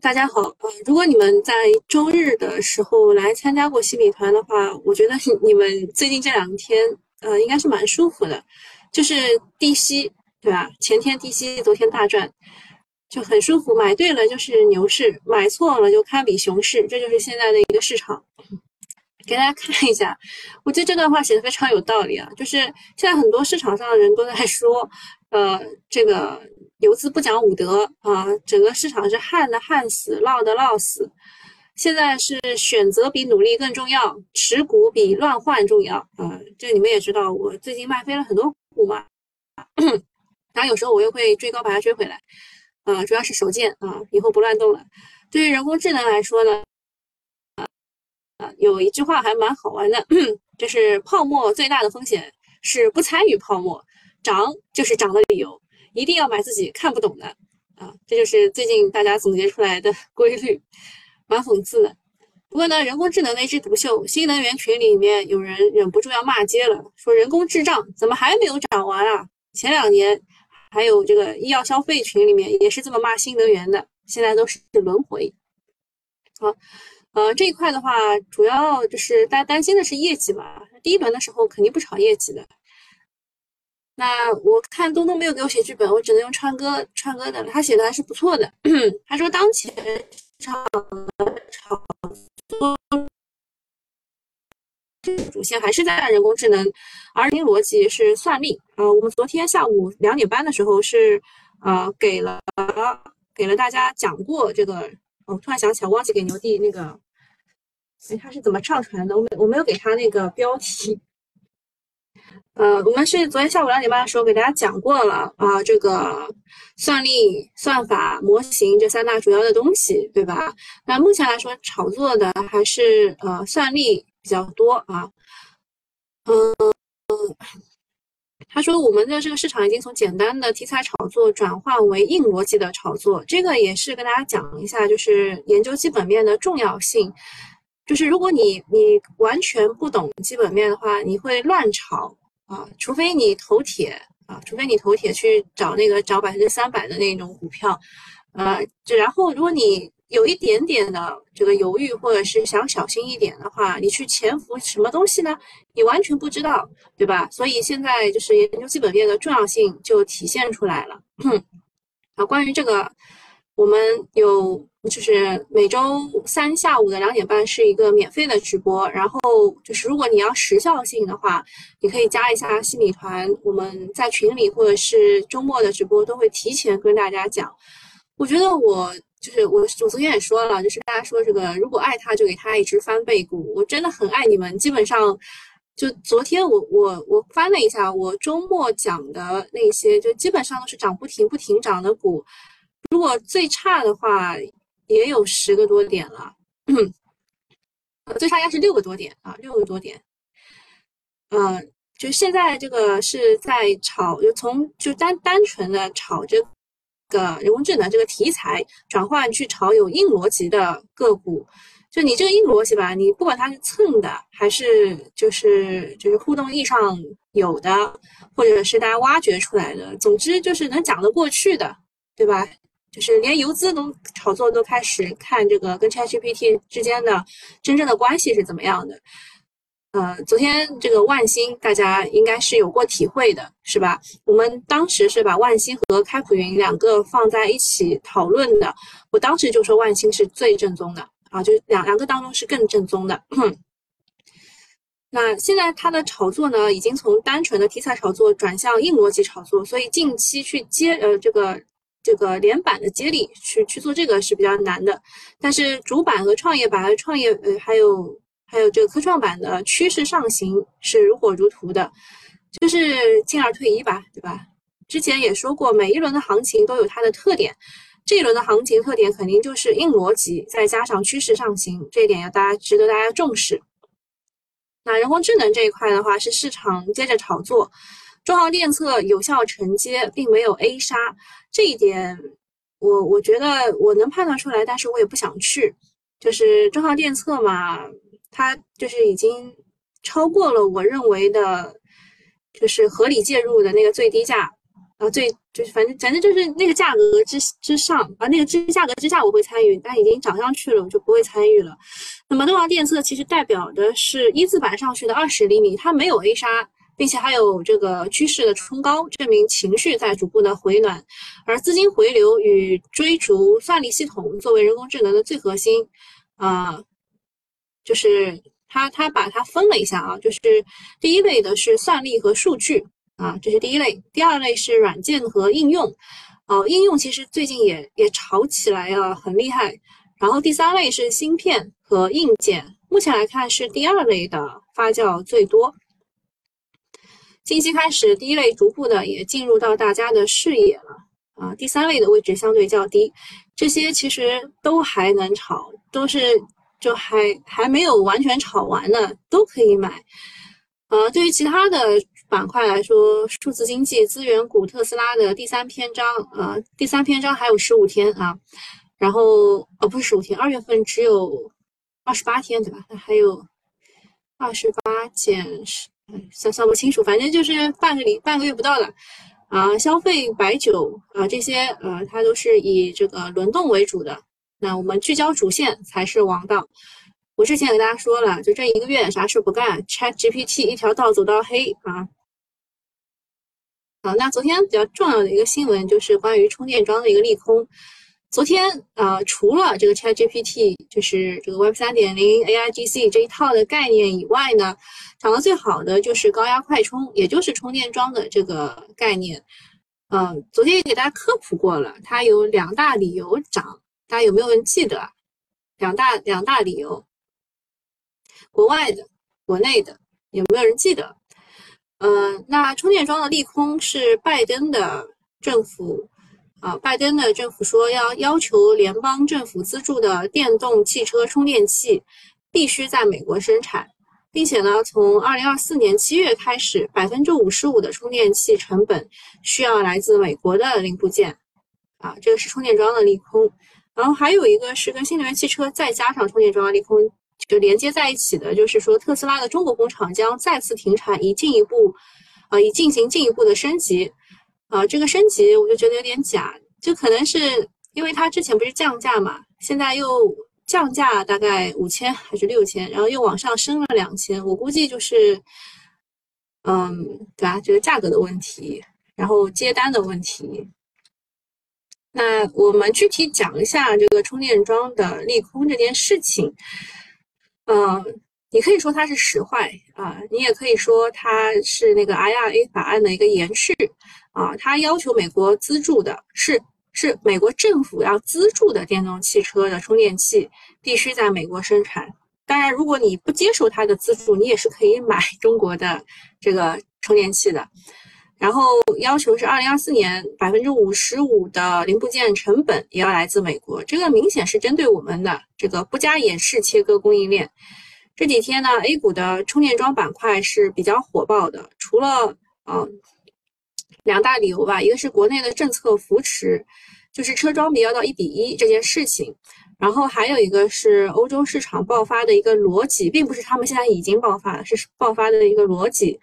大家好，呃，如果你们在周日的时候来参加过心理团的话，我觉得你们最近这两天，呃，应该是蛮舒服的，就是低吸，对吧？前天低吸，昨天大赚，就很舒服。买对了就是牛市，买错了就堪比熊市，这就是现在的一个市场。给大家看一下，我觉得这段话写的非常有道理啊，就是现在很多市场上的人都在说，呃，这个。游资不讲武德啊！整个市场是旱的旱死，涝的涝死。现在是选择比努力更重要，持股比乱换重要啊！这你们也知道，我最近卖飞了很多股嘛。然后有时候我又会追高把它追回来，啊，主要是手贱啊，以后不乱动了。对于人工智能来说呢，啊，有一句话还蛮好玩的，就是泡沫最大的风险是不参与泡沫，涨就是涨的理由。一定要买自己看不懂的啊！这就是最近大家总结出来的 规律，蛮讽刺的。不过呢，人工智能的一枝独秀，新能源群里面有人忍不住要骂街了，说人工智障怎么还没有涨完啊？前两年还有这个医药消费群里面也是这么骂新能源的，现在都是轮回。好，呃，这一块的话，主要就是大家担心的是业绩嘛。第一轮的时候肯定不炒业绩的。那我看东东没有给我写剧本，我只能用唱歌唱歌的。他写的还是不错的。他说当前市场主线还是在人工智能，而新逻辑是算力。呃，我们昨天下午两点半的时候是呃给了给了大家讲过这个。我突然想起来，忘记给牛弟那个，哎，他是怎么上传的？我没我没有给他那个标题。呃，我们是昨天下午两点半的时候给大家讲过了啊，这个算力、算法、模型这三大主要的东西，对吧？那目前来说，炒作的还是呃算力比较多啊。嗯，他说我们的这个市场已经从简单的题材炒作转换为硬逻辑的炒作，这个也是跟大家讲一下，就是研究基本面的重要性。就是如果你你完全不懂基本面的话，你会乱炒。啊，除非你投铁啊，除非你投铁去找那个涨百分之三百的那种股票，呃，就然后如果你有一点点的这个犹豫，或者是想小心一点的话，你去潜伏什么东西呢？你完全不知道，对吧？所以现在就是研究基本面的重要性就体现出来了。啊，关于这个。我们有就是每周三下午的两点半是一个免费的直播，然后就是如果你要时效性的话，你可以加一下心理团，我们在群里或者是周末的直播都会提前跟大家讲。我觉得我就是我，我昨天也说了，就是大家说这个如果爱他就给他一只翻倍股，我真的很爱你们。基本上就昨天我我我翻了一下，我周末讲的那些就基本上都是涨不停不停涨的股。如果最差的话，也有十个多点了，最差应该是六个多点啊，六个多点。嗯，就现在这个是在炒，就从就单单纯的炒这个人工智能这个题材，转换去炒有硬逻辑的个股。就你这个硬逻辑吧，你不管它是蹭的，还是就是就是互动意义上有的，或者是大家挖掘出来的，总之就是能讲得过去的，对吧？就是连游资都炒作都开始看这个跟 ChatGPT 之间的真正的关系是怎么样的。呃，昨天这个万兴大家应该是有过体会的，是吧？我们当时是把万兴和开普云两个放在一起讨论的，我当时就说万兴是最正宗的啊，就是两两个当中是更正宗的。那现在它的炒作呢，已经从单纯的题材炒作转向硬逻辑炒作，所以近期去接呃这个。这个连板的接力去去做这个是比较难的，但是主板和创业板和创业呃还有还有这个科创板的趋势上行是如火如荼的，就是进而退一吧，对吧？之前也说过，每一轮的行情都有它的特点，这一轮的行情特点肯定就是硬逻辑再加上趋势上行，这一点要大家值得大家重视。那人工智能这一块的话，是市场接着炒作。中航电测有效承接，并没有 A 杀，这一点我我觉得我能判断出来，但是我也不想去。就是中航电测嘛，它就是已经超过了我认为的，就是合理介入的那个最低价，啊最就是反正反正就是那个价格之之上啊，那个之价格之下我会参与，但已经涨上去了，我就不会参与了。那么东方电测其实代表的是一字板上去的二十厘米，它没有 A 杀，并且还有这个趋势的冲高，证明情绪在逐步的回暖，而资金回流与追逐算力系统作为人工智能的最核心，啊，就是它它把它分了一下啊，就是第一类的是算力和数据。啊，这是第一类，第二类是软件和应用，哦，应用其实最近也也炒起来啊，很厉害。然后第三类是芯片和硬件，目前来看是第二类的发酵最多。近期开始，第一类逐步的也进入到大家的视野了，啊，第三类的位置相对较低，这些其实都还能炒，都是就还还没有完全炒完的，都可以买。呃，对于其他的。板块来说，数字经济、资源股、特斯拉的第三篇章，呃，第三篇章还有十五天啊，然后呃不是十五天，二月份只有二十八天，对吧？那还有二十八减十，算算不清楚，反正就是半个礼半个月不到了啊。消费、白酒啊这些，呃，它都是以这个轮动为主的，那我们聚焦主线才是王道。我之前给大家说了，就这一个月啥事不干，Chat GPT 一条道走到黑啊。啊，那昨天比较重要的一个新闻就是关于充电桩的一个利空。昨天啊，除了这个 ChatGPT，就是这个 Web 三点零 AIGC 这一套的概念以外呢，涨得最好的就是高压快充，也就是充电桩的这个概念。嗯，昨天也给大家科普过了，它有两大理由涨，大家有没有人记得？两大两大理由，国外的、国内的，有没有人记得？嗯，那充电桩的利空是拜登的政府啊，拜登的政府说要要求联邦政府资助的电动汽车充电器必须在美国生产，并且呢，从二零二四年七月开始，百分之五十五的充电器成本需要来自美国的零部件啊，这个是充电桩的利空。然后还有一个是跟新能源汽车再加上充电桩的利空。就连接在一起的，就是说特斯拉的中国工厂将再次停产，以进一步，呃，以进行进一步的升级，啊，这个升级我就觉得有点假，就可能是因为它之前不是降价嘛，现在又降价大概五千还是六千，然后又往上升了两千，我估计就是，嗯，对吧？这个价格的问题，然后接单的问题。那我们具体讲一下这个充电桩的利空这件事情。嗯，你可以说它是实坏啊，你也可以说它是那个 IRA 法案的一个延续啊。它要求美国资助的是是美国政府要资助的电动汽车的充电器必须在美国生产。当然，如果你不接受它的资助，你也是可以买中国的这个充电器的。然后要求是二零二四年百分之五十五的零部件成本也要来自美国，这个明显是针对我们的这个不加掩饰切割供应链。这几天呢，A 股的充电桩板块是比较火爆的，除了啊两大理由吧，一个是国内的政策扶持，就是车装比要到一比一这件事情，然后还有一个是欧洲市场爆发的一个逻辑，并不是他们现在已经爆发了，是爆发的一个逻辑。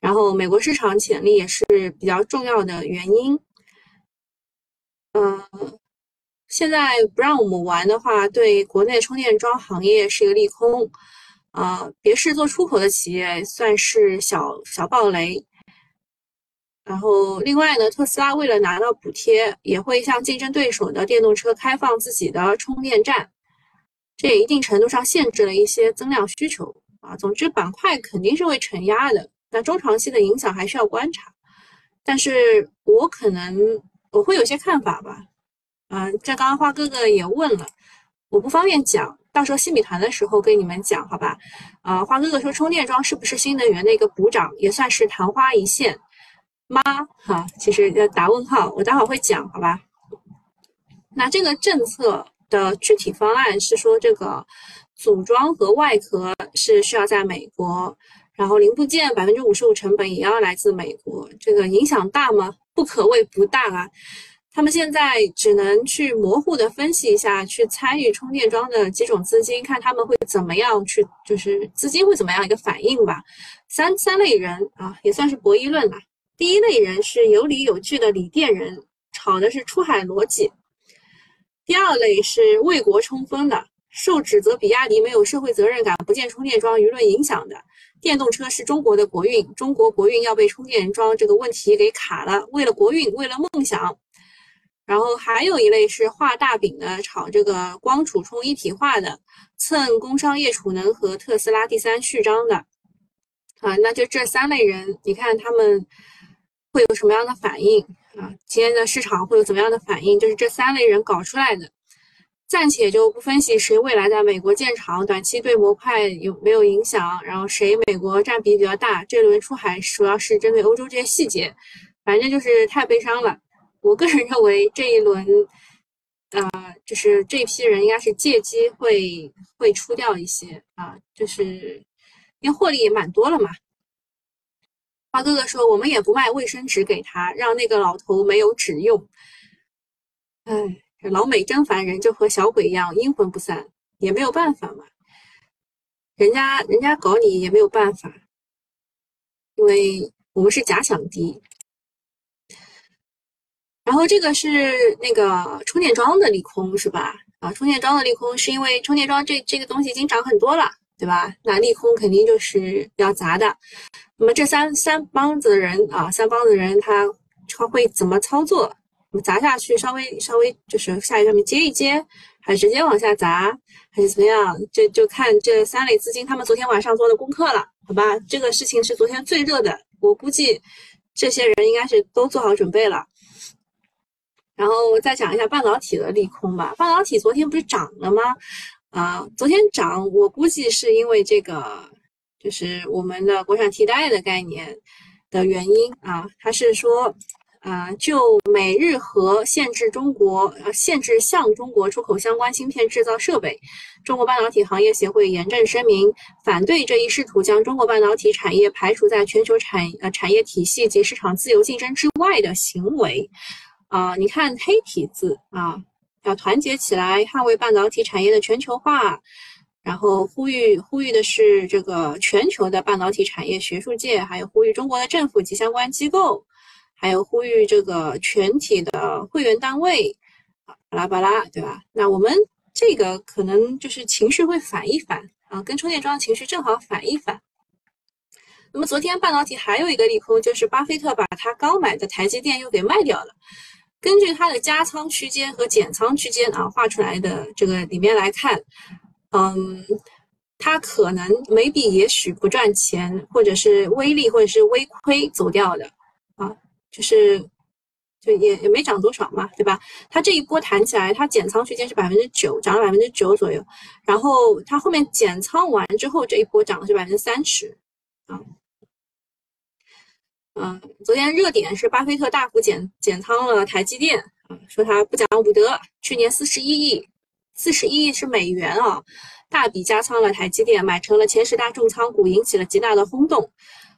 然后美国市场潜力也是比较重要的原因。嗯，现在不让我们玩的话，对国内充电桩行业是一个利空。啊，别是做出口的企业算是小小暴雷。然后另外呢，特斯拉为了拿到补贴，也会向竞争对手的电动车开放自己的充电站，这也一定程度上限制了一些增量需求。啊，总之板块肯定是会承压的。那中长期的影响还需要观察，但是我可能我会有些看法吧。嗯，这刚刚花哥哥也问了，我不方便讲，到时候新米团的时候跟你们讲，好吧？啊，花哥哥说充电桩是不是新能源的一个补涨，也算是昙花一现吗？哈，其实要打问号，我待会儿会讲，好吧？那这个政策的具体方案是说，这个组装和外壳是需要在美国。然后零部件百分之五十五成本也要来自美国，这个影响大吗？不可谓不大啊。他们现在只能去模糊的分析一下，去参与充电桩的几种资金，看他们会怎么样去，就是资金会怎么样一个反应吧。三三类人啊，也算是博弈论吧。第一类人是有理有据的锂电人，炒的是出海逻辑；第二类是为国冲锋的，受指责比亚迪没有社会责任感、不建充电桩、舆论影响的。电动车是中国的国运，中国国运要被充电桩这个问题给卡了。为了国运，为了梦想。然后还有一类是画大饼的，炒这个光储充一体化的，蹭工商业储能和特斯拉第三序章的。啊，那就这三类人，你看他们会有什么样的反应啊？今天的市场会有怎么样的反应？就是这三类人搞出来的，暂且就不分析谁未来在美国建厂，短期对模块有没有影响，然后谁美国占比比较大，这轮出海主要是针对欧洲这些细节，反正就是太悲伤了。我个人认为这一轮，呃，就是这批人应该是借机会会出掉一些啊，就是。因为获利也蛮多了嘛，花哥哥说我们也不卖卫生纸给他，让那个老头没有纸用。哎，老美真烦人，就和小鬼一样阴魂不散，也没有办法嘛。人家人家搞你也没有办法，因为我们是假想敌。然后这个是那个充电桩的利空是吧？啊，充电桩的利空是因为充电桩这这个东西已经涨很多了。对吧？那利空肯定就是要砸的。那么这三三帮子的人啊，三帮子的人他他会怎么操作？砸下去，稍微稍微就是下一上面接一接，还是直接往下砸，还是怎么样？这就看这三类资金他们昨天晚上做的功课了，好吧？这个事情是昨天最热的，我估计这些人应该是都做好准备了。然后再讲一下半导体的利空吧。半导体昨天不是涨了吗？啊，昨天涨，我估计是因为这个，就是我们的国产替代的概念的原因啊。它是说，啊，就美日核限制中国，呃，限制向中国出口相关芯片制造设备。中国半导体行业协会严正声明，反对这一试图将中国半导体产业排除在全球产呃产业体系及市场自由竞争之外的行为。啊，你看黑体字啊。要团结起来，捍卫半导体产业的全球化，然后呼吁呼吁的是这个全球的半导体产业学术界，还有呼吁中国的政府及相关机构，还有呼吁这个全体的会员单位，巴拉巴拉，对吧？那我们这个可能就是情绪会反一反啊，跟充电桩的情绪正好反一反。那么昨天半导体还有一个利空，就是巴菲特把他刚买的台积电又给卖掉了。根据它的加仓区间和减仓区间啊画出来的这个里面来看，嗯，它可能每笔也许不赚钱，或者是微利或者是微亏走掉的啊，就是就也也没涨多少嘛，对吧？它这一波弹起来，它减仓区间是百分之九，涨了百分之九左右，然后它后面减仓完之后，这一波涨的是百分之三十啊。嗯，昨天热点是巴菲特大幅减减仓了台积电啊，说他不讲武德。去年四十一亿，四十一亿是美元啊，大笔加仓了台积电，买成了前十大重仓股，引起了极大的轰动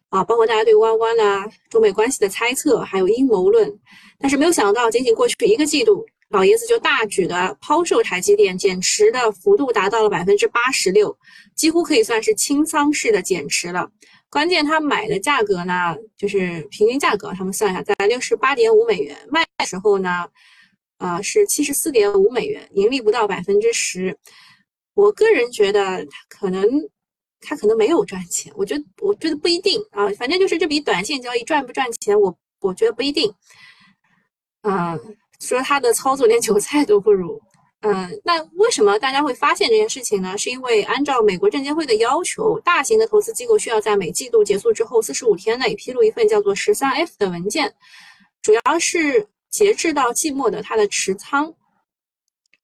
啊，包括大家对弯弯呐、中美关系的猜测，还有阴谋论。但是没有想到，仅仅过去一个季度，老爷子就大举的抛售台积电，减持的幅度达到了百分之八十六，几乎可以算是清仓式的减持了。关键他买的价格呢，就是平均价格，他们算一下，在六十八点五美元卖的时候呢，呃是七十四点五美元，盈利不到百分之十。我个人觉得可能他可能没有赚钱，我觉得我觉得不一定啊，反正就是这笔短线交易赚不赚钱，我我觉得不一定。嗯，说他的操作连韭菜都不如。嗯，那为什么大家会发现这件事情呢？是因为按照美国证监会的要求，大型的投资机构需要在每季度结束之后四十五天内披露一份叫做“十三 F” 的文件，主要是截至到季末的它的持仓。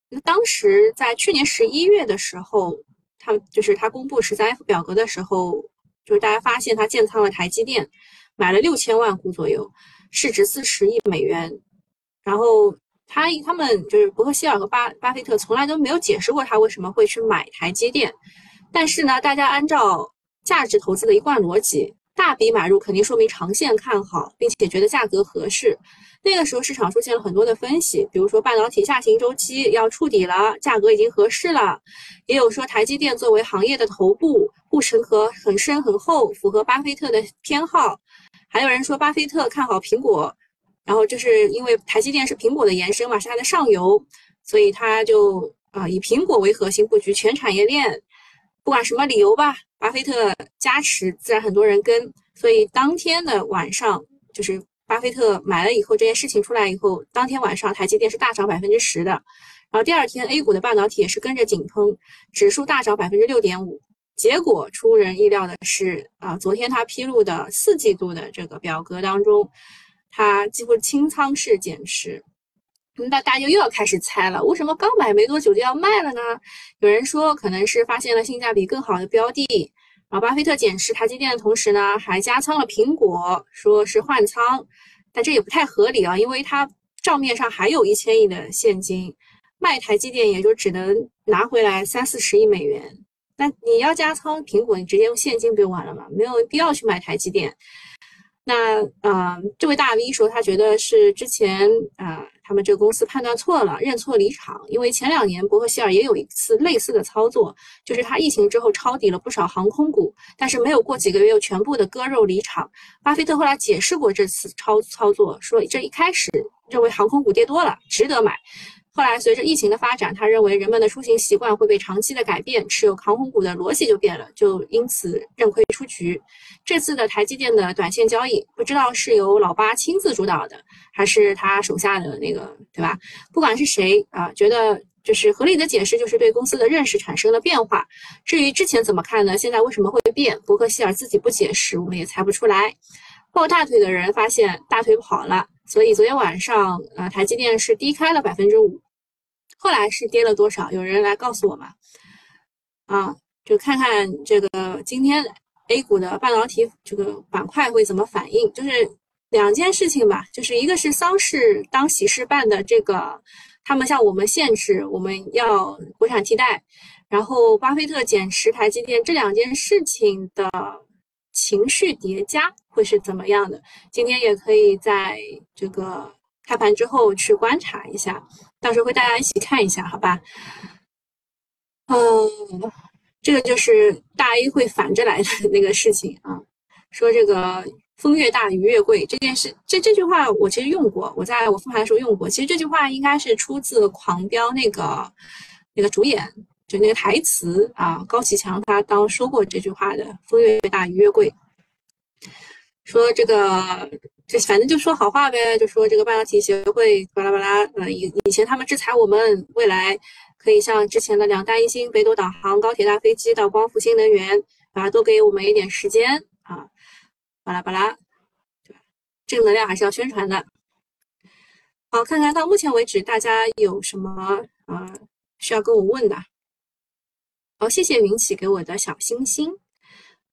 那当时在去年十一月的时候，他就是他公布十三 F 表格的时候，就是大家发现他建仓了台积电，买了六千万股左右，市值四十亿美元，然后。他他们就是伯克希尔和巴巴菲特从来都没有解释过他为什么会去买台积电，但是呢，大家按照价值投资的一贯逻辑，大笔买入肯定说明长线看好，并且觉得价格合适。那个时候市场出现了很多的分析，比如说半导体下行周期要触底了，价格已经合适了，也有说台积电作为行业的头部，护城河很深很厚，符合巴菲特的偏好。还有人说巴菲特看好苹果，然后就是因为台积电是苹果的延伸嘛，是它的上游，所以它就啊以苹果为核心布局全产业链。不管什么理由吧，巴菲特加持，自然很多人跟。所以当天的晚上，就是巴菲特买了以后，这件事情出来以后，当天晚上台积电是大涨百分之十的。然后第二天 A 股的半导体也是跟着井喷，指数大涨百分之六点五。结果出人意料的是，啊，昨天他披露的四季度的这个表格当中，他几乎清仓式减持。那大家又要开始猜了，为什么刚买没多久就要卖了呢？有人说可能是发现了性价比更好的标的，然后巴菲特减持台积电的同时呢，还加仓了苹果，说是换仓，但这也不太合理啊，因为他账面上还有一千亿的现金，卖台积电也就只能拿回来三四十亿美元。那你要加仓苹果，你直接用现金不就完了吗？没有必要去买台积电。那呃，这位大 V 说，他觉得是之前啊，他们这个公司判断错了，认错离场。因为前两年伯克希尔也有一次类似的操作，就是他疫情之后抄底了不少航空股，但是没有过几个月又全部的割肉离场。巴菲特后来解释过这次操操作，说这一开始认为航空股跌多了，值得买。后来随着疫情的发展，他认为人们的出行习惯会被长期的改变，持有航空股的逻辑就变了，就因此认亏出局。这次的台积电的短线交易，不知道是由老八亲自主导的，还是他手下的那个，对吧？不管是谁啊，觉得就是合理的解释，就是对公司的认识产生了变化。至于之前怎么看呢？现在为什么会变？伯克希尔自己不解释，我们也猜不出来。抱大腿的人发现大腿跑了。所以昨天晚上，呃，台积电是低开了百分之五，后来是跌了多少？有人来告诉我吗？啊，就看看这个今天 A 股的半导体这个板块会怎么反应？就是两件事情吧，就是一个是丧事当喜事办的这个，他们向我们限制我们要国产替代，然后巴菲特减持台积电这两件事情的。情绪叠加会是怎么样的？今天也可以在这个开盘之后去观察一下，到时候会大家一起看一下，好吧？嗯，这个就是大 A 会反着来的 那个事情啊。说这个风越大鱼越贵这件事，这这句话我其实用过，我在我复盘的时候用过。其实这句话应该是出自《狂飙》那个那个主演。就那个台词啊，高启强他当说过这句话的“风越大鱼越贵”，说这个就反正就说好话呗，就说这个半导体协会巴拉巴拉，呃以以前他们制裁我们，未来可以像之前的两弹一星、北斗导航、高铁、大飞机到光伏、新能源，啊，多给我们一点时间啊，巴拉巴拉，对？正能量还是要宣传的。好，看看到目前为止大家有什么啊需要跟我问的。好，谢谢云起给我的小星星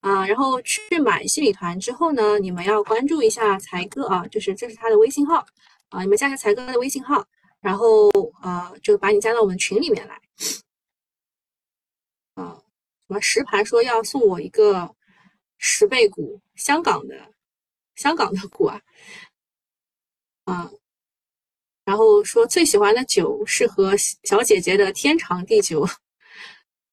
啊。然后去买新米团之后呢，你们要关注一下才哥啊，就是这是他的微信号啊，你们加一下才哥的微信号，然后呃，就把你加到我们群里面来啊。什么实盘说要送我一个十倍股，香港的香港的股啊啊。然后说最喜欢的酒是和小姐姐的天长地久。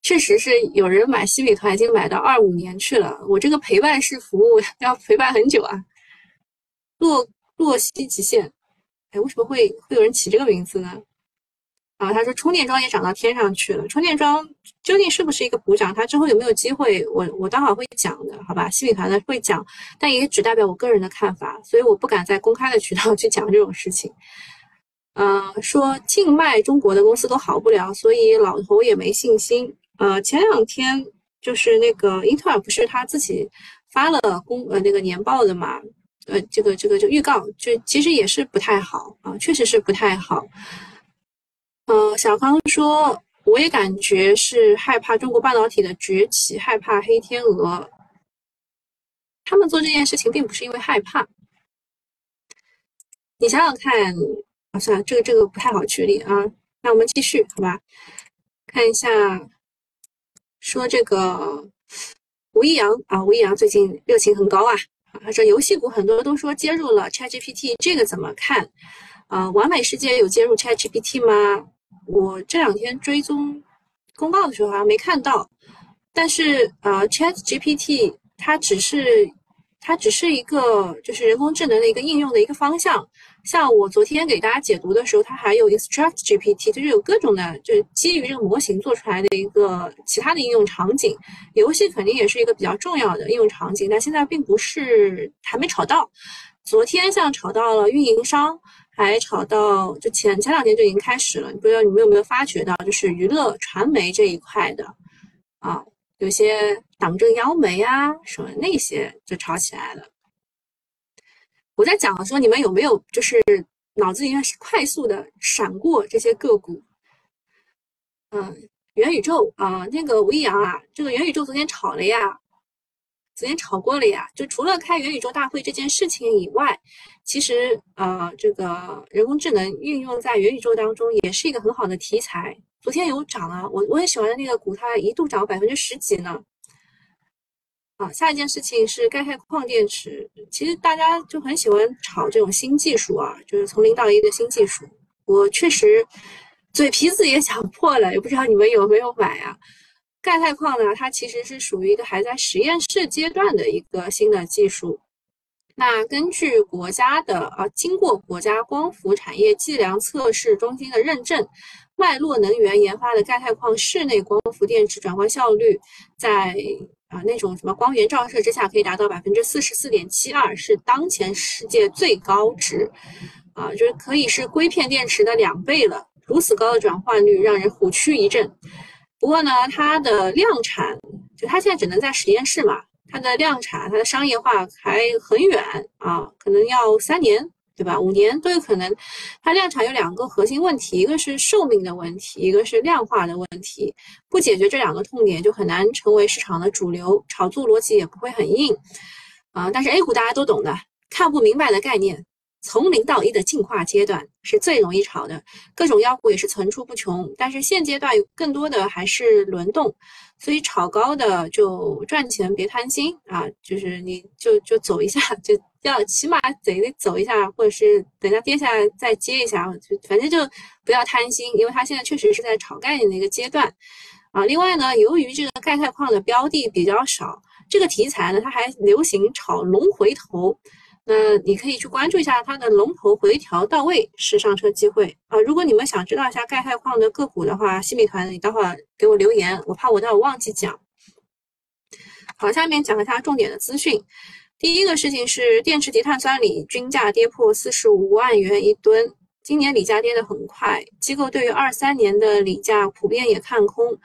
确实是有人买西米团已经买到二五年去了，我这个陪伴式服务 要陪伴很久啊。洛洛西极限，哎，为什么会会有人起这个名字呢？啊，他说充电桩也涨到天上去了，充电桩究竟是不是一个补涨？它之后有没有机会？我我待会会讲的，好吧？西米团的会讲，但也只代表我个人的看法，所以我不敢在公开的渠道去讲这种事情。嗯，说境卖中国的公司都好不了，所以老头也没信心。呃，前两天就是那个英特尔不是他自己发了公呃那个年报的嘛，呃这个这个就预告，就其实也是不太好啊，确实是不太好。呃，小康说，我也感觉是害怕中国半导体的崛起，害怕黑天鹅。他们做这件事情并不是因为害怕，你想想看，啊算了，这个这个不太好举例啊，那我们继续好吧，看一下。说这个吴亦阳啊，吴亦阳最近热情很高啊。他说游戏股很多都说接入了 ChatGPT，这个怎么看？啊，完美世界有接入 ChatGPT 吗？我这两天追踪公告的时候好像没看到。但是啊，ChatGPT 它只是它只是一个就是人工智能的一个应用的一个方向。像我昨天给大家解读的时候，它还有 Instruct GPT，就是有各种的，就是基于这个模型做出来的一个其他的应用场景。游戏肯定也是一个比较重要的应用场景，但现在并不是还没炒到。昨天像炒到了运营商，还炒到就前前两天就已经开始了。不知道你们有没有发觉到，就是娱乐传媒这一块的啊，有些党政央媒啊什么那些就炒起来了。我在讲的时候，你们有没有就是脑子里面快速的闪过这些个股？嗯，元宇宙啊，那个吴亦阳啊，这个元宇宙昨天炒了呀。昨天炒过了呀，就除了开元宇宙大会这件事情以外，其实呃，这个人工智能运用在元宇宙当中也是一个很好的题材。昨天有涨啊，我我很喜欢的那个股，它一度涨百分之十几呢。啊，下一件事情是钙钛矿电池，其实大家就很喜欢炒这种新技术啊，就是从零到一的新技术。我确实嘴皮子也想破了，也不知道你们有没有买啊。钙钛矿呢，它其实是属于一个还在实验室阶段的一个新的技术。那根据国家的啊，经过国家光伏产业计量测试中心的认证，脉络能源研发的钙钛矿室内光伏电池转换效率，在啊那种什么光源照射之下可以达到百分之四十四点七二，是当前世界最高值，啊，就是可以是硅片电池的两倍了。如此高的转换率，让人虎躯一震。不过呢，它的量产就它现在只能在实验室嘛，它的量产、它的商业化还很远啊，可能要三年，对吧？五年都有可能。它量产有两个核心问题，一个是寿命的问题，一个是量化的问题。不解决这两个痛点，就很难成为市场的主流，炒作逻辑也不会很硬啊。但是 A 股大家都懂的，看不明白的概念。从零到一的进化阶段是最容易炒的，各种妖股也是层出不穷。但是现阶段更多的还是轮动，所以炒高的就赚钱别贪心啊，就是你就就走一下，就要起码得走一下，或者是等它跌下来再接一下，就反正就不要贪心，因为它现在确实是在炒概念的一个阶段啊。另外呢，由于这个钙钛矿的标的比较少，这个题材呢，它还流行炒龙回头。那你可以去关注一下它的龙头回调到位是上车机会啊！如果你们想知道一下钙钛矿的个股的话，新米团你待会儿给我留言，我怕我待会儿忘记讲。好，下面讲一下重点的资讯。第一个事情是电池级碳酸锂均价跌破四十五万元一吨，今年锂价跌得很快，机构对于二三年的锂价普遍也看空。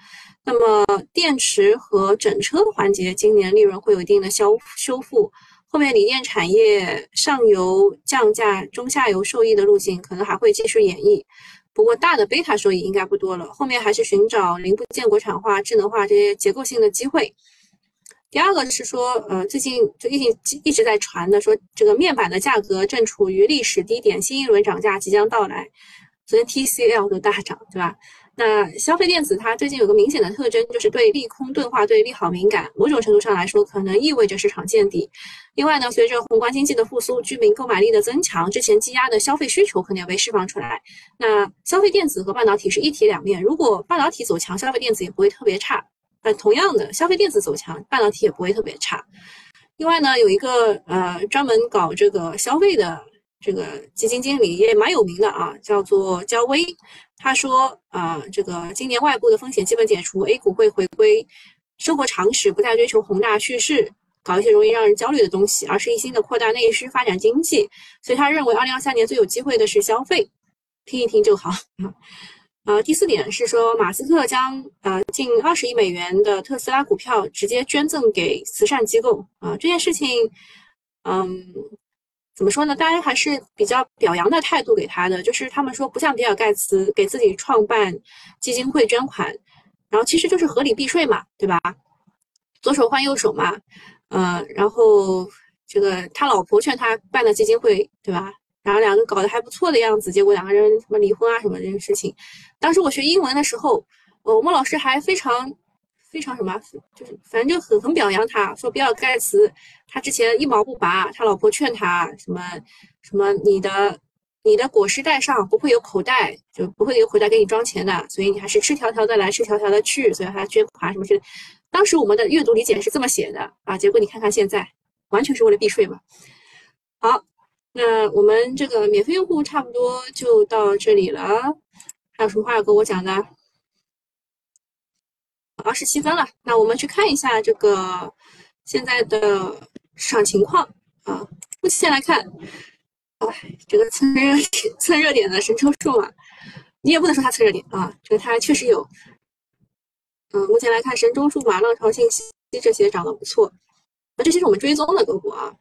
那么电池和整车环节今年利润会有一定的消修复。后面锂电产业上游降价、中下游受益的路径可能还会继续演绎，不过大的贝塔收益应该不多了。后面还是寻找零部件国产化、智能化这些结构性的机会。第二个是说，呃，最近就一直一直在传的说，这个面板的价格正处于历史低点，新一轮涨价即将到来。昨天 TCL 的大涨，对吧？那消费电子它最近有个明显的特征，就是对利空钝化，对利好敏感。某种程度上来说，可能意味着市场见底。另外呢，随着宏观经济的复苏，居民购买力的增强，之前积压的消费需求可能要被释放出来。那消费电子和半导体是一体两面，如果半导体走强，消费电子也不会特别差。但，同样的，消费电子走强，半导体也不会特别差。另外呢，有一个呃专门搞这个消费的。这个基金经理也蛮有名的啊，叫做焦威。他说啊，这个今年外部的风险基本解除，A 股会回归生活常识，不再追求宏大叙事，搞一些容易让人焦虑的东西，而是一心的扩大内需、发展经济。所以他认为，二零二三年最有机会的是消费。听一听就好啊。呃，第四点是说，马斯克将呃近二十亿美元的特斯拉股票直接捐赠给慈善机构啊。这件事情，嗯。怎么说呢？大家还是比较表扬的态度给他的，就是他们说不像比尔盖茨给自己创办基金会捐款，然后其实就是合理避税嘛，对吧？左手换右手嘛，呃，然后这个他老婆劝他办的基金会，对吧？然后两个搞得还不错的样子，结果两个人什么离婚啊什么这些事情，当时我学英文的时候，我们老师还非常。非常什么，就是反正就很很表扬他，说比尔盖茨他之前一毛不拔，他老婆劝他什么什么，你的你的果实袋上不会有口袋，就不会有口袋给你装钱的，所以你还是赤条条的来，赤条条的去，所以他捐款什么之类。当时我们的阅读理解是这么写的啊，结果你看看现在完全是为了避税嘛。好，那我们这个免费用户差不多就到这里了，还有什么话要跟我讲的？二十七分了，那我们去看一下这个现在的市场情况啊。目前来看，啊，这个蹭热蹭热点的神车数嘛，你也不能说它蹭热点啊，这个它确实有。嗯，目前来看，神州数码、浪潮信息这些涨得不错，那这些是我们追踪的个股啊。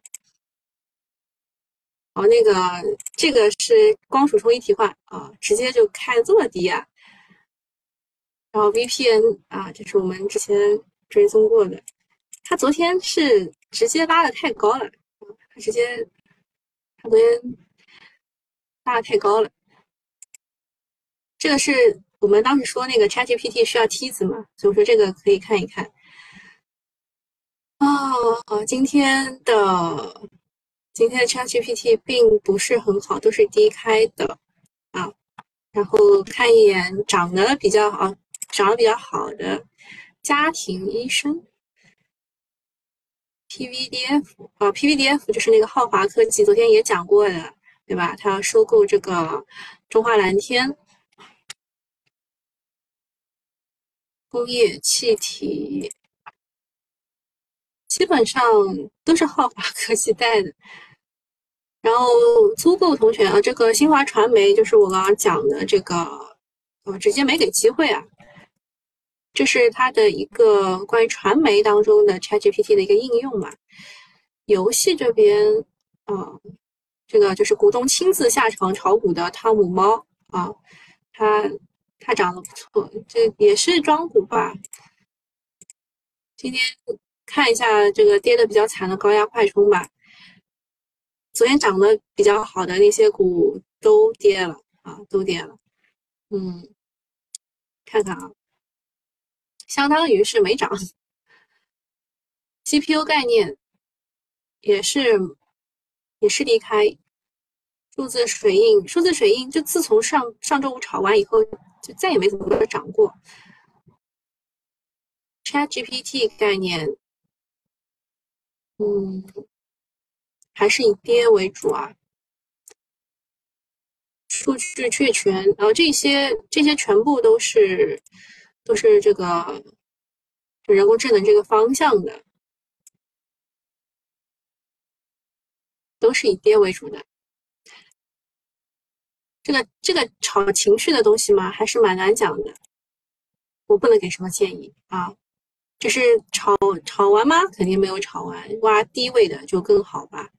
好，那个这个是光储充一体化啊，直接就开这么低啊。然后 VPN 啊，这是我们之前追踪过的，它昨天是直接拉的太高了，它直接它昨天拉的太高了。这个是我们当时说那个 ChatGPT 需要梯子嘛，所以说这个可以看一看。啊，今天的今天的 ChatGPT 并不是很好，都是低开的啊。然后看一眼涨得比较好。涨得比较好的家庭医生，PVDF 啊，PVDF 就是那个浩华科技，昨天也讲过的，对吧？他要收购这个中华蓝天工业气体，基本上都是浩华科技带的。然后租购同学啊，这个新华传媒就是我刚刚讲的这个，呃，直接没给机会啊。这是它的一个关于传媒当中的 ChatGPT 的一个应用嘛？游戏这边，啊，这个就是股东亲自下场炒股的汤姆猫啊，它它涨得不错，这也是庄股吧？今天看一下这个跌的比较惨的高压快充吧，昨天涨得比较好的那些股都跌了啊，都跌了，嗯，看看啊。相当于是没涨，CPU 概念也是也是离开数字水印，数字水印就自从上上周五炒完以后，就再也没怎么涨过。ChatGPT 概念，嗯，还是以跌为主啊。数据确权，然后这些这些全部都是。都是这个，就人工智能这个方向的，都是以跌为主的。这个这个炒情绪的东西嘛，还是蛮难讲的。我不能给什么建议啊，就是炒炒完吗？肯定没有炒完，挖低位的就更好吧。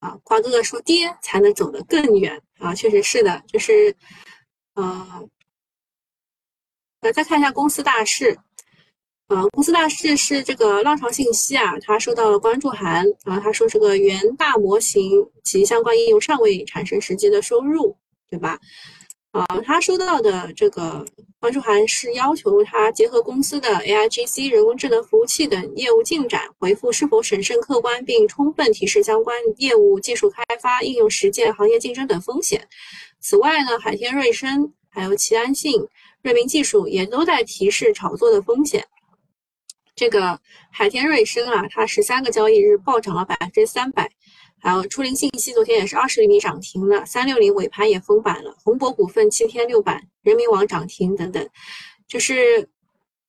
啊，瓜哥哥说跌才能走得更远啊，确实是的，就是，呃。再看一下公司大事，啊，公司大事是这个浪潮信息啊，他收到了关注函，啊，他说这个原大模型及相关应用尚未产生实际的收入，对吧？啊，他收到的这个关注函是要求他结合公司的 AIGC 人工智能服务器等业务进展，回复是否审慎客观，并充分提示相关业务技术开发、应用实践、行业竞争等风险。此外呢，海天瑞声还有齐安信。瑞明技术也都在提示炒作的风险。这个海天瑞声啊，它十三个交易日暴涨了百分之三百。还有初灵信息昨天也是二十厘米涨停了，三六零尾盘也封板了。宏博股份七天六板，人民网涨停等等，就是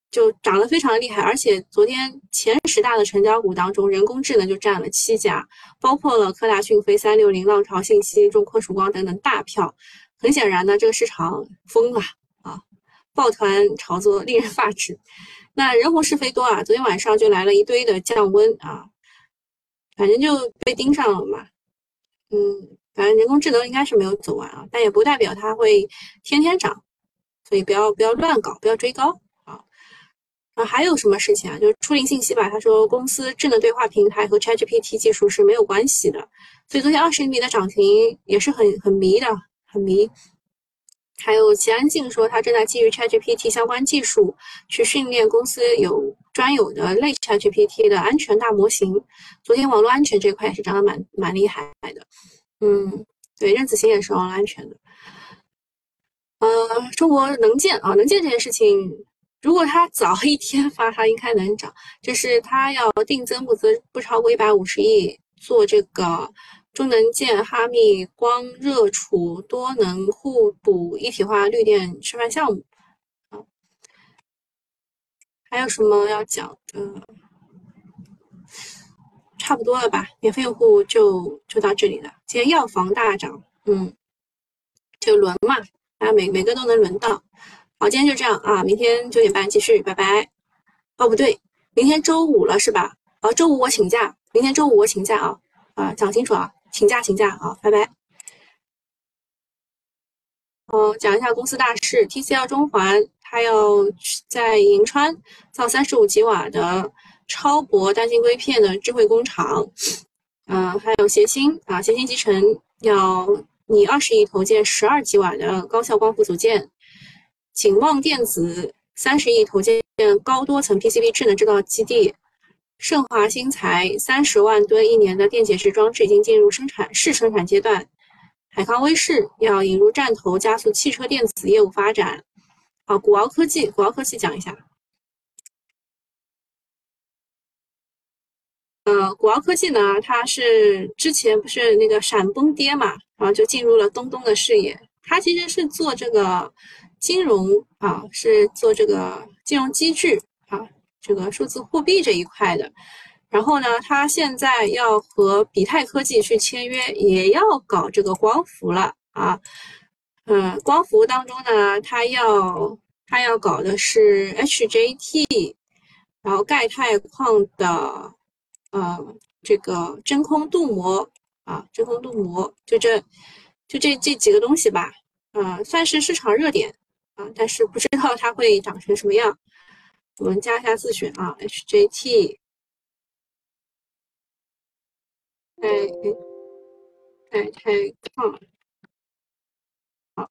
就涨得非常厉害。而且昨天前十大的成交股当中，人工智能就占了七家，包括了科大讯飞、三六零、浪潮信息、中科曙光等等大票。很显然呢，这个市场疯了。抱团炒作令人发指，那人红是非多啊！昨天晚上就来了一堆的降温啊，反正就被盯上了嘛。嗯，反正人工智能应该是没有走完啊，但也不代表它会天天涨，所以不要不要乱搞，不要追高啊。啊，还有什么事情啊？就是初林信息吧，他说公司智能对话平台和 ChatGPT 技术是没有关系的，所以昨天二十厘米的涨停也是很很迷的，很迷。还有齐安静说，他正在基于 ChatGPT 相关技术去训练公司有专有的类 ChatGPT 的安全大模型。昨天网络安全这块也是涨得蛮蛮厉害的。嗯，对，任子行也是网络安全的。呃，中国能建啊，能建这件事情如果它早一天发，它应该能涨。就是它要定增不增不超过一百五十亿，做这个中能建哈密光热储多能互补一体化绿电示范项目。啊，还有什么要讲的？差不多了吧？免费用户就就到这里了。今天药房大涨，嗯，就轮嘛，啊，每每个都能轮到。好，今天就这样啊，明天九点半继续，拜拜。哦，不对，明天周五了是吧？啊，周五我请假，明天周五我请假啊，啊，讲清楚啊，请假请假啊，拜拜。哦，讲一下公司大事，TCL 中环，它要在银川造三十五吉瓦的超薄单晶硅片的智慧工厂，嗯，还有协鑫啊，协鑫集成要拟二十亿投建十二吉瓦的高效光伏组件。景旺电子三十亿投建高多层 PCB 智能制造基地，盛华新材三十万吨一年的电解质装置已经进入生产试生产阶段，海康威视要引入战投加速汽车电子业务发展。好，古敖科技，古敖科技讲一下。呃，古敖科技呢，它是之前不是那个闪崩跌嘛，然后就进入了东东的视野。它其实是做这个。金融啊，是做这个金融机制，这个数字货币这一块的。然后呢，他现在要和比泰科技去签约，也要搞这个光伏了啊。嗯，光伏当中呢，他要他要搞的是 HJT，然后钙钛矿的呃这个真空镀膜啊，真空镀膜就这就这这几个东西吧，嗯，算是市场热点。啊，但是不知道它会长成什么样。我们加一下自选啊，HJT，哎哎哎太胖，好，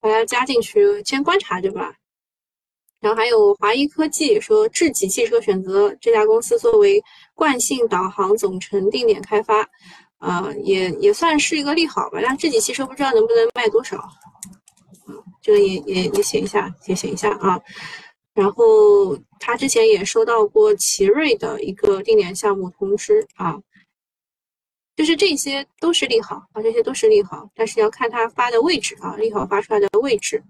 把它加进去，先观察着吧。然后还有华谊科技说，智己汽车选择这家公司作为惯性导航总成定点开发，啊，也也算是一个利好吧。但智己汽车不知道能不能卖多少。这个也也也写一下，也写一下啊。然后他之前也收到过奇瑞的一个定点项目通知啊，就是这些都是利好啊，这些都是利好，但是要看他发的位置啊，利好发出来的位置。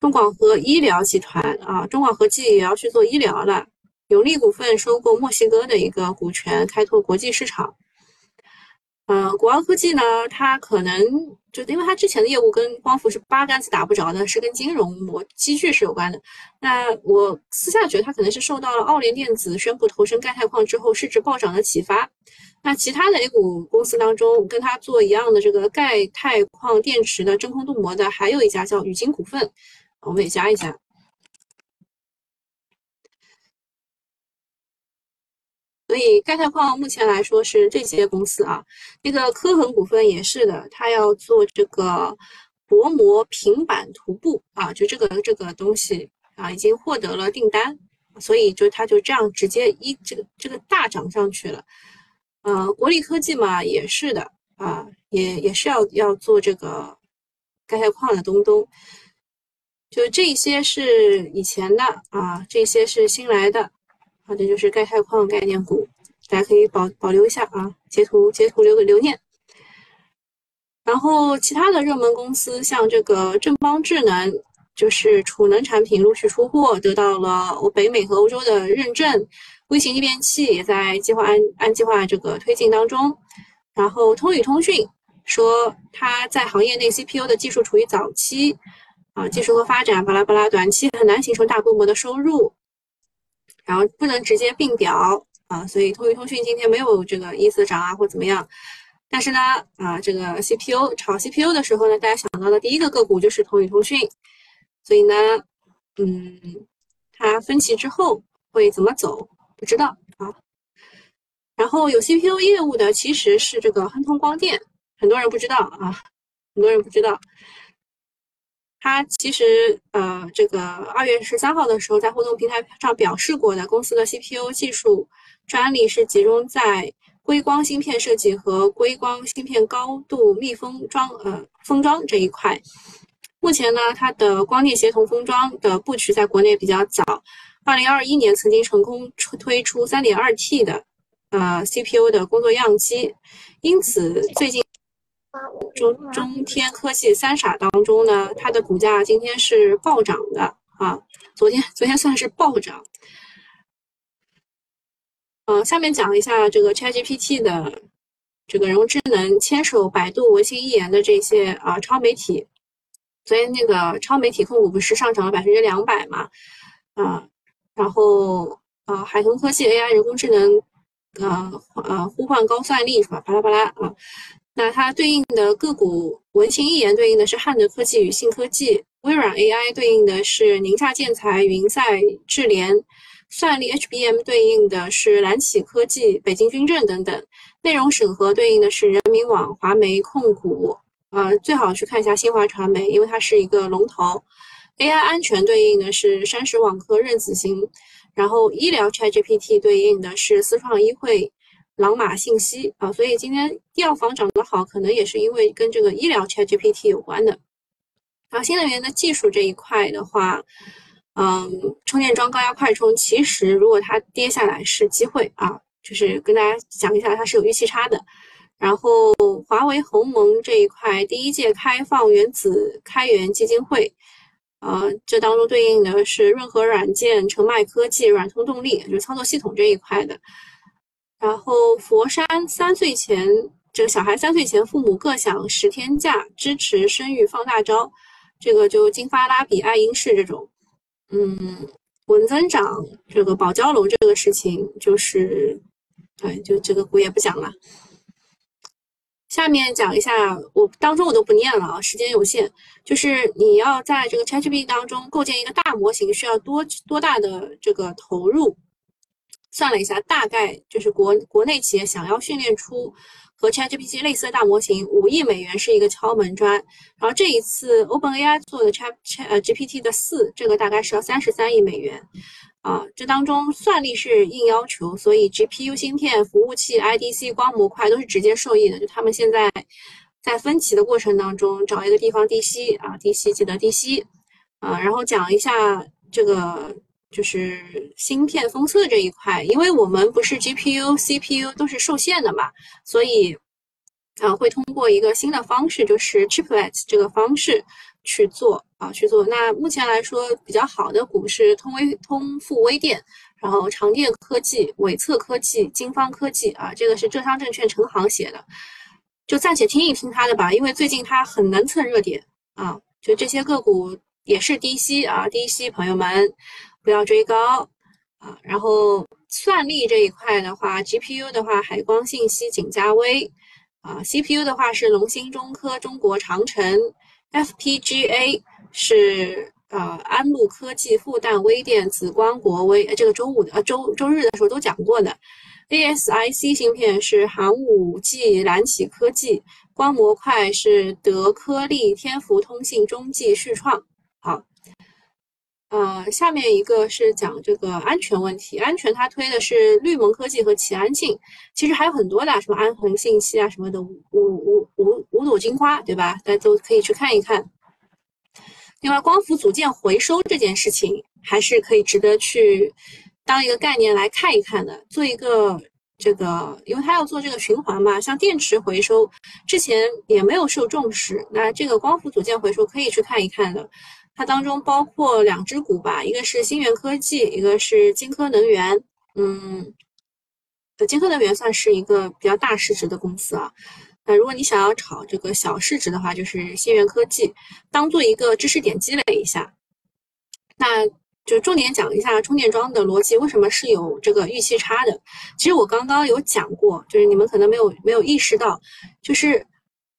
中广核医疗集团啊，中广核技也要去做医疗了。永利股份收购墨西哥的一个股权，开拓国际市场。嗯，国奥科技呢，它可能就因为它之前的业务跟光伏是八竿子打不着的，是跟金融模机具是有关的。那我私下觉得它可能是受到了奥联电子宣布投身钙钛矿之后市值暴涨的启发。那其他的 A 股公司当中，跟它做一样的这个钙钛矿电池的真空镀膜的，还有一家叫宇晶股份，我们也加一下。所以钙钛矿目前来说是这些公司啊，那个科恒股份也是的，它要做这个薄膜平板涂布啊，就这个这个东西啊，已经获得了订单，所以就它就这样直接一这个这个大涨上去了。呃，国力科技嘛也是的啊，也也是要要做这个钙钛矿的东东，就这些是以前的啊，这些是新来的。好，这就是钙钛矿概念股，大家可以保保留一下啊，截图截图留个留念。然后其他的热门公司，像这个正邦智能，就是储能产品陆续出货，得到了我北美和欧洲的认证。微型逆变器也在计划按按计划这个推进当中。然后通宇通讯说，它在行业内 CPU 的技术处于早期，啊，技术和发展巴拉巴拉，短期很难形成大规模的收入。然后不能直接并表啊，所以通宇通讯今天没有这个一字涨啊或怎么样。但是呢，啊，这个 CPU 炒 CPU 的时候呢，大家想到的第一个个股就是通宇通讯。所以呢，嗯，它分歧之后会怎么走不知道啊。然后有 CPU 业务的其实是这个亨通光电，很多人不知道啊，很多人不知道。它其实，呃，这个二月十三号的时候，在互动平台上表示过的，公司的 CPU 技术专利是集中在硅光芯片设计和硅光芯片高度密封装，呃，封装这一块。目前呢，它的光电协同封装的布局在国内比较早，二零二一年曾经成功推出三点二 T 的呃 CPU 的工作样机，因此最近中中天科技三傻当中呢，它的股价今天是暴涨的啊，昨天昨天算是暴涨。嗯，下面讲一下这个 ChatGPT 的这个人工智能牵手百度、文心一言的这些啊超媒体。昨天那个超媒体控股不是上涨了百分之两百嘛？啊，然后啊，海豚科技 AI 人工智能，呃呃，呼唤高算力是吧？巴拉巴拉啊。那它对应的个股，文心一言对应的是汉德科技与信科技，微软 AI 对应的是宁夏建材、云赛智联。算力 HBM 对应的是蓝启科技、北京军政等等，内容审核对应的是人民网、华媒控股，呃，最好去看一下新华传媒，因为它是一个龙头。AI 安全对应的是山石网科、任子行，然后医疗 ChatGPT 对应的是思创医会、朗玛信息啊，所以今天药房涨得好，可能也是因为跟这个医疗 ChatGPT 有关的。然后新能源的技术这一块的话。嗯，充电桩高压快充，其实如果它跌下来是机会啊，就是跟大家讲一下，它是有预期差的。然后华为鸿蒙这一块，第一届开放原子开源基金会，呃，这当中对应的是润和软件、澄迈科技、软通动力，就是操作系统这一块的。然后佛山三岁前，这个小孩三岁前父母各享十天假，支持生育放大招，这个就金发拉比、爱因式这种。嗯，稳增长这个保交楼这个事情，就是，哎，就这个我也不讲了。下面讲一下，我当中我都不念了啊，时间有限。就是你要在这个 ChatGPT 当中构建一个大模型，需要多多大的这个投入？算了一下，大概就是国国内企业想要训练出。和 ChatGPT 类似的大模型，五亿美元是一个敲门砖。然后这一次 OpenAI 做的 Chat Chat GPT 的四，这个大概是要三十三亿美元。啊，这当中算力是硬要求，所以 GPU 芯片、服务器、IDC 光模块都是直接受益的。就他们现在在分歧的过程当中，找一个地方低吸啊，低吸记得低吸啊。然后讲一下这个就是芯片封测这一块，因为我们不是 GPU、CPU 都是受限的嘛，所以。啊，会通过一个新的方式，就是 chiplet 这个方式去做啊，去做。那目前来说比较好的股是通威、通富微电，然后长电科技、伟测科技、金方科技啊，这个是浙商证券陈航写的，就暂且听一听他的吧，因为最近他很能蹭热点啊。就这些个股也是低吸啊，低吸，朋友们不要追高啊。然后算力这一块的话，GPU 的话，海光信息、景嘉微。啊，CPU 的话是龙芯、中科、中国长城，FPGA 是呃安路科技、复旦微电、紫光国微，这个周五的呃周周日的时候都讲过的。ASIC 芯片是寒武纪、蓝启科技，光模块是德科力、天福通信、中继、旭创。呃，下面一个是讲这个安全问题。安全它推的是绿盟科技和齐安信，其实还有很多的，什么安恒信息啊什么的，五五五五朵金花，对吧？大家都可以去看一看。另外，光伏组件回收这件事情还是可以值得去当一个概念来看一看的，做一个这个，因为它要做这个循环嘛。像电池回收之前也没有受重视，那这个光伏组件回收可以去看一看的。它当中包括两只股吧，一个是新源科技，一个是金科能源。嗯，金科能源算是一个比较大市值的公司啊。那如果你想要炒这个小市值的话，就是新源科技，当做一个知识点积累一下。那就重点讲一下充电桩的逻辑，为什么是有这个预期差的？其实我刚刚有讲过，就是你们可能没有没有意识到，就是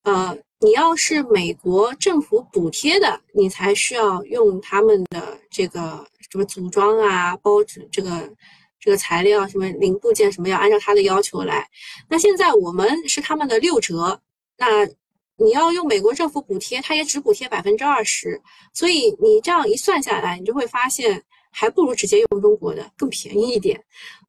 呃。你要是美国政府补贴的，你才需要用他们的这个什么组装啊、包纸这个这个材料、什么零部件什么，要按照他的要求来。那现在我们是他们的六折，那你要用美国政府补贴，他也只补贴百分之二十，所以你这样一算下来，你就会发现还不如直接用中国的更便宜一点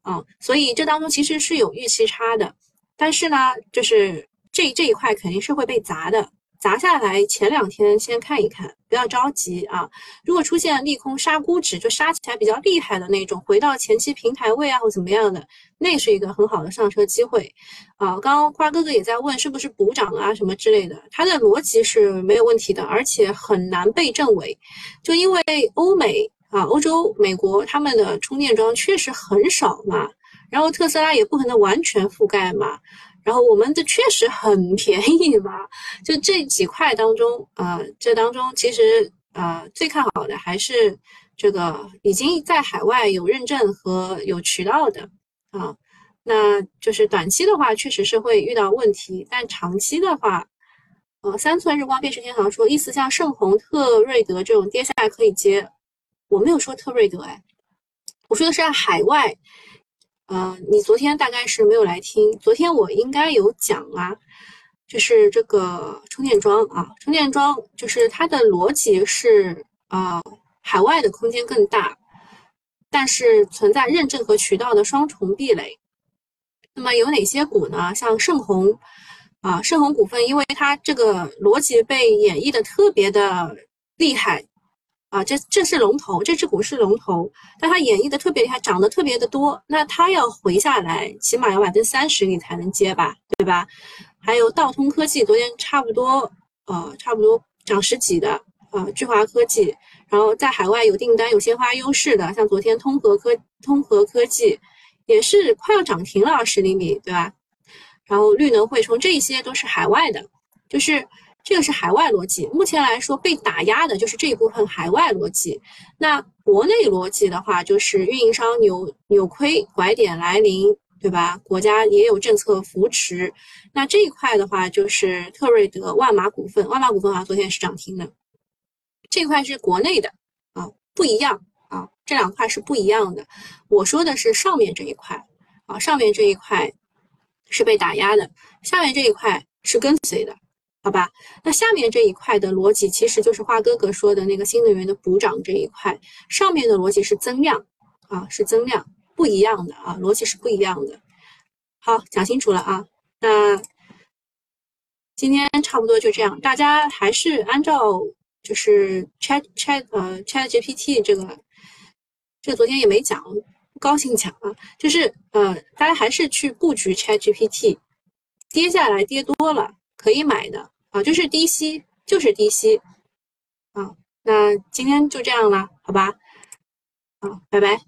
啊。所以这当中其实是有预期差的，但是呢，就是。这这一块肯定是会被砸的砸下来前两天先看一看，不要着急啊。如果出现利空杀估值，就杀起来比较厉害的那种，回到前期平台位啊或怎么样的，那是一个很好的上车机会啊。刚刚瓜哥哥也在问是不是补涨啊什么之类的，它的逻辑是没有问题的，而且很难被证伪，就因为欧美啊、欧洲、美国他们的充电桩确实很少嘛，然后特斯拉也不可能完全覆盖嘛。然后我们的确实很 便宜嘛，就这几块当中，呃，这当中其实呃最看好的还是这个已经在海外有认证和有渠道的啊，那就是短期的话确实是会遇到问题，但长期的话，呃，三寸日光辨识天堂说意思像盛虹、特瑞德这种跌下来可以接，我没有说特瑞德哎，我说的是海外。呃，你昨天大概是没有来听，昨天我应该有讲啊，就是这个充电桩啊，充电桩就是它的逻辑是啊，海外的空间更大，但是存在认证和渠道的双重壁垒。那么有哪些股呢？像盛虹啊，盛虹股份，因为它这个逻辑被演绎的特别的厉害。啊，这这是龙头，这只股是龙头，但它演绎的特别厉害，涨得特别的多，那它要回下来，起码要百分之三十你才能接吧，对吧？还有道通科技，昨天差不多，呃，差不多涨十几的，呃，聚华科技，然后在海外有订单、有鲜花优势的，像昨天通和科通和科技也是快要涨停了，十厘米，对吧？然后绿能汇充，这些都是海外的，就是。这个是海外逻辑，目前来说被打压的就是这一部分海外逻辑。那国内逻辑的话，就是运营商扭扭亏，拐点来临，对吧？国家也有政策扶持。那这一块的话，就是特瑞德、万马股份，万马股份啊，昨天是涨停的。这块是国内的啊，不一样啊，这两块是不一样的。我说的是上面这一块啊，上面这一块是被打压的，下面这一块是跟随的。好吧，那下面这一块的逻辑其实就是花哥哥说的那个新能源的补涨这一块，上面的逻辑是增量啊，是增量，不一样的啊，逻辑是不一样的。好，讲清楚了啊，那今天差不多就这样，大家还是按照就是 Chat Chat 呃 Chat GPT 这个，这个昨天也没讲，不高兴讲啊，就是呃大家还是去布局 Chat GPT，跌下来跌多了可以买的。啊，就是低吸，就是低吸，啊，那今天就这样了，好吧，啊，拜拜。